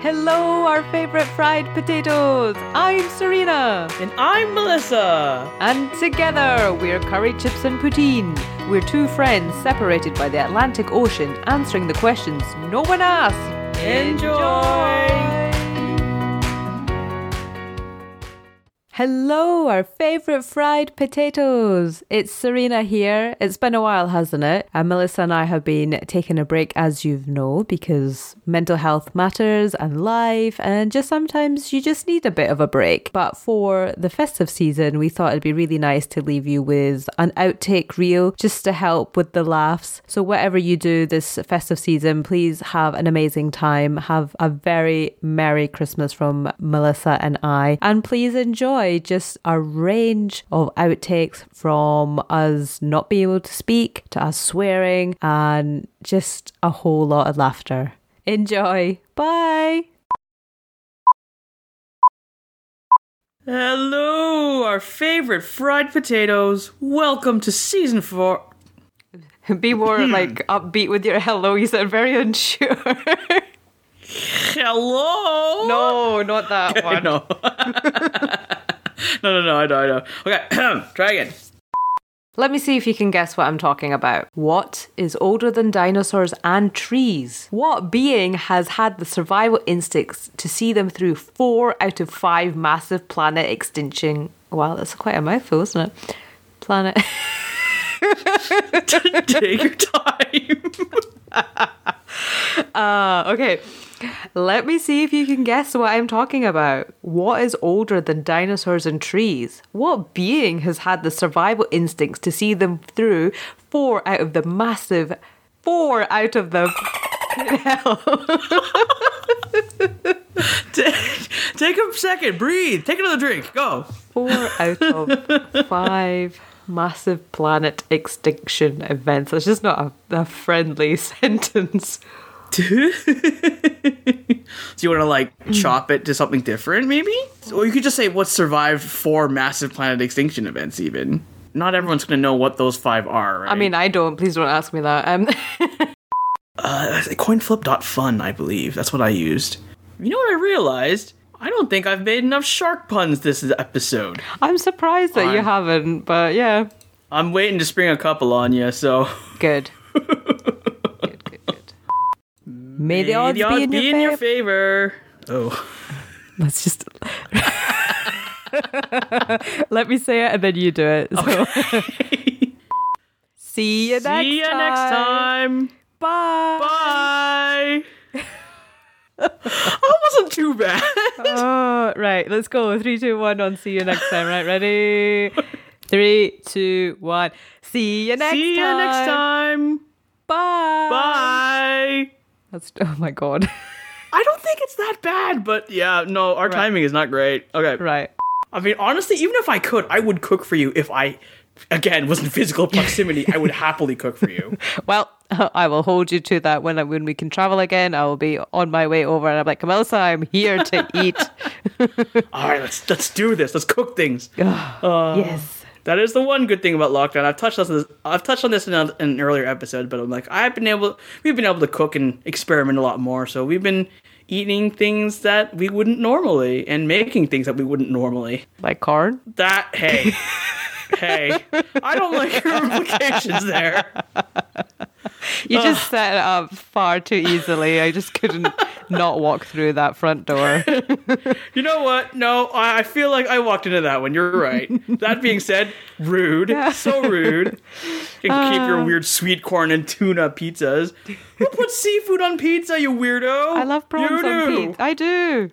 Hello, our favorite fried potatoes. I'm Serena. And I'm Melissa. And together, we're Curry Chips and Poutine. We're two friends separated by the Atlantic Ocean answering the questions no one asked. Enjoy. Hello, our favorite fried potatoes. It's Serena here. It's been a while, hasn't it? And Melissa and I have been taking a break, as you know, because mental health matters and life, and just sometimes you just need a bit of a break. But for the festive season, we thought it'd be really nice to leave you with an outtake reel just to help with the laughs. So, whatever you do this festive season, please have an amazing time. Have a very Merry Christmas from Melissa and I, and please enjoy just a range of outtakes from us not being able to speak to us swearing and just a whole lot of laughter. Enjoy. Bye. Hello, our favorite fried potatoes. Welcome to season four. Be more hmm. like upbeat with your hello. You sound very unsure. Hello. no, not that I one. know. no, no, no. I know. I know. Okay, try again. Let me see if you can guess what I'm talking about. What is older than dinosaurs and trees? What being has had the survival instincts to see them through four out of five massive planet extinction? Wow, that's quite a mouthful, isn't it? Planet. Take your time. Uh, okay. Let me see if you can guess what I'm talking about. What is older than dinosaurs and trees? What being has had the survival instincts to see them through four out of the massive, four out of the. Hell Take a second. Breathe. Take another drink. Go. Four out of five massive planet extinction events. That's just not a, a friendly sentence. Do you want to like chop it to something different, maybe? Or you could just say what survived four massive planet extinction events, even. Not everyone's going to know what those five are, right? I mean, I don't. Please don't ask me that. Um, uh, coinflip.fun, I believe. That's what I used. You know what I realized? I don't think I've made enough shark puns this episode. I'm surprised that you I'm- haven't, but yeah. I'm waiting to spring a couple on you, so. Good, good, good. May the odds, the odds be in your, favor. favor. Oh. Let's just. Let me say it and then you do it. So. See you next See you time. next time. Bye. Bye. that wasn't too bad. Oh, right. Let's go. Three, two, one. On. See you next time. Right. Ready? Three, two, one. See you next See you next time. Bye. Bye. That's. Oh my god. I don't think it's that bad, but yeah, no, our timing is not great. Okay. right. I mean, honestly, even if I could, I would cook for you if I, again, was in physical proximity. I would happily cook for you. Well, I will hold you to that when I, when we can travel again. I will be on my way over, and I'm like, Melissa, I'm here to eat. All right, let's let's do this. Let's cook things. yes. That is the one good thing about lockdown. I've touched on this. I've touched on this in, a, in an earlier episode, but I'm like, I've been able. We've been able to cook and experiment a lot more. So we've been eating things that we wouldn't normally and making things that we wouldn't normally. Like corn. That hey, hey, I don't like your implications there. You just set it up far too easily. I just couldn't not walk through that front door. You know what? No, I, I feel like I walked into that one. You're right. that being said, rude. So rude. You can keep your uh. weird sweet corn and tuna pizzas. Who put seafood on pizza, you weirdo? I love prawns you on do. pizza. I do.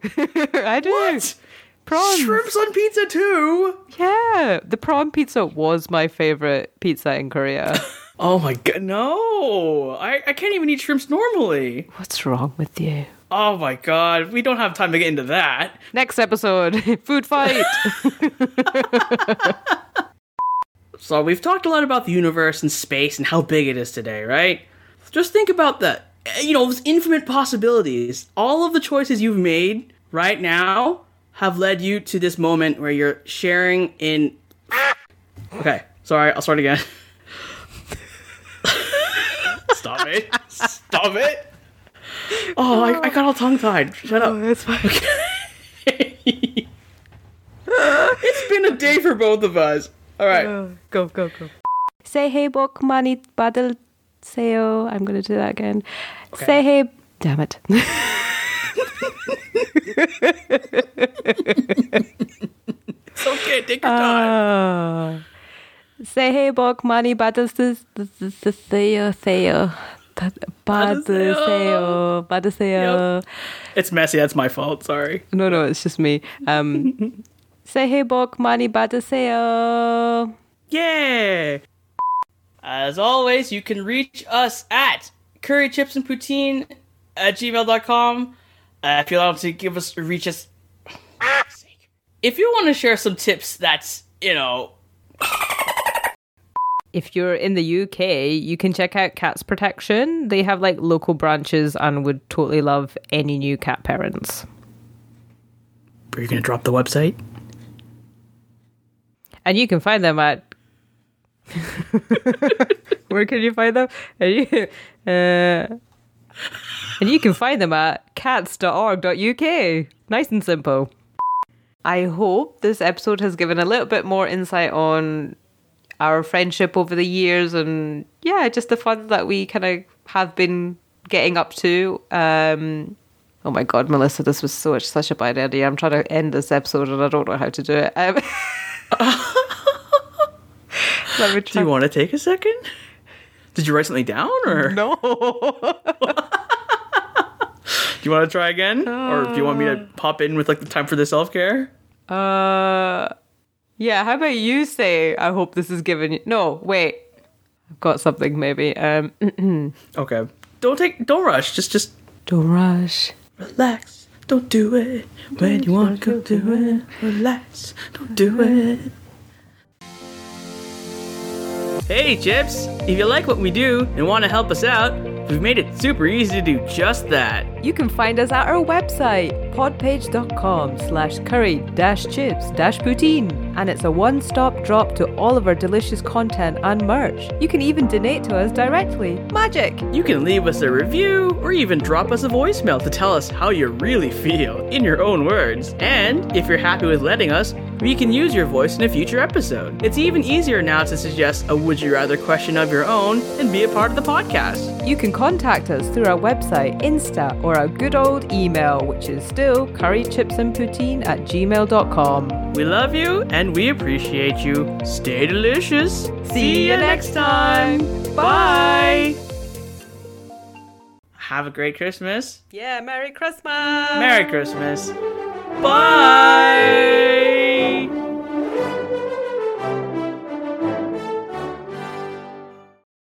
I do. What? Prawns. Shrimps on pizza too? Yeah. The prawn pizza was my favorite pizza in Korea. Oh my god, no. I, I can't even eat shrimps normally. What's wrong with you? Oh my god, we don't have time to get into that. Next episode, food fight. So we've talked a lot about the universe and space and how big it is today, right? Just think about the you know, those infinite possibilities. All of the choices you've made right now have led you to this moment where you're sharing in Okay, sorry, I'll start again. Stop it. Stop it. Oh, I, I got all tongue tied. Shut up. it's fine. it's been a day for both of us. All right. go, go, go. Say hey, bok mani badal seo. I'm going to do that again. Say hey. Damn it. It's okay. Take your time. Ah. Say hey, bok mani badal seo. Seo. Badal seo. It's messy. That's my fault. Sorry. No, no, it's just me. Um, say hey, bok mani badal seo. Yeah. As always, you can reach us at currychipsandpoutine at gmail.com. Uh, if you want to give us, reach us. If you want to share some tips that's, you know, If you're in the UK, you can check out Cats Protection. They have like local branches and would totally love any new cat parents. are you going to drop the website? And you can find them at. Where can you find them? And you, uh, and you can find them at cats.org.uk. Nice and simple. I hope this episode has given a little bit more insight on our friendship over the years and yeah, just the fun that we kind of have been getting up to. Um, oh my god, Melissa, this was so such a bad idea. I'm trying to end this episode and I don't know how to do it. Um, Do you want to take a second? Did you write something down or no. do you want to try again? Or do you want me to pop in with like the time for the self care? Uh, yeah. How about you say? I hope this is given you. No, wait. I've got something. Maybe. Um, Okay. Don't take, don't rush. Just, just don't rush. relax. Don't do it when you want to go do it. Relax. Don't do it. Hey, Chips! If you like what we do and want to help us out, we've made it super easy to do just that. You can find us at our website, podpage.com slash curry dash chips dash poutine. And it's a one-stop drop to all of our delicious content and merch. You can even donate to us directly. Magic! You can leave us a review or even drop us a voicemail to tell us how you really feel in your own words. And if you're happy with letting us, we can use your voice in a future episode. It's even easier now to suggest a would you rather question of your own and be a part of the podcast. You can contact us through our website, Insta, or our good old email, which is still currychipsandpoutine at gmail.com. We love you and we appreciate you. Stay delicious. See you next time. Bye. Have a great Christmas. Yeah, Merry Christmas! Merry Christmas. Bye.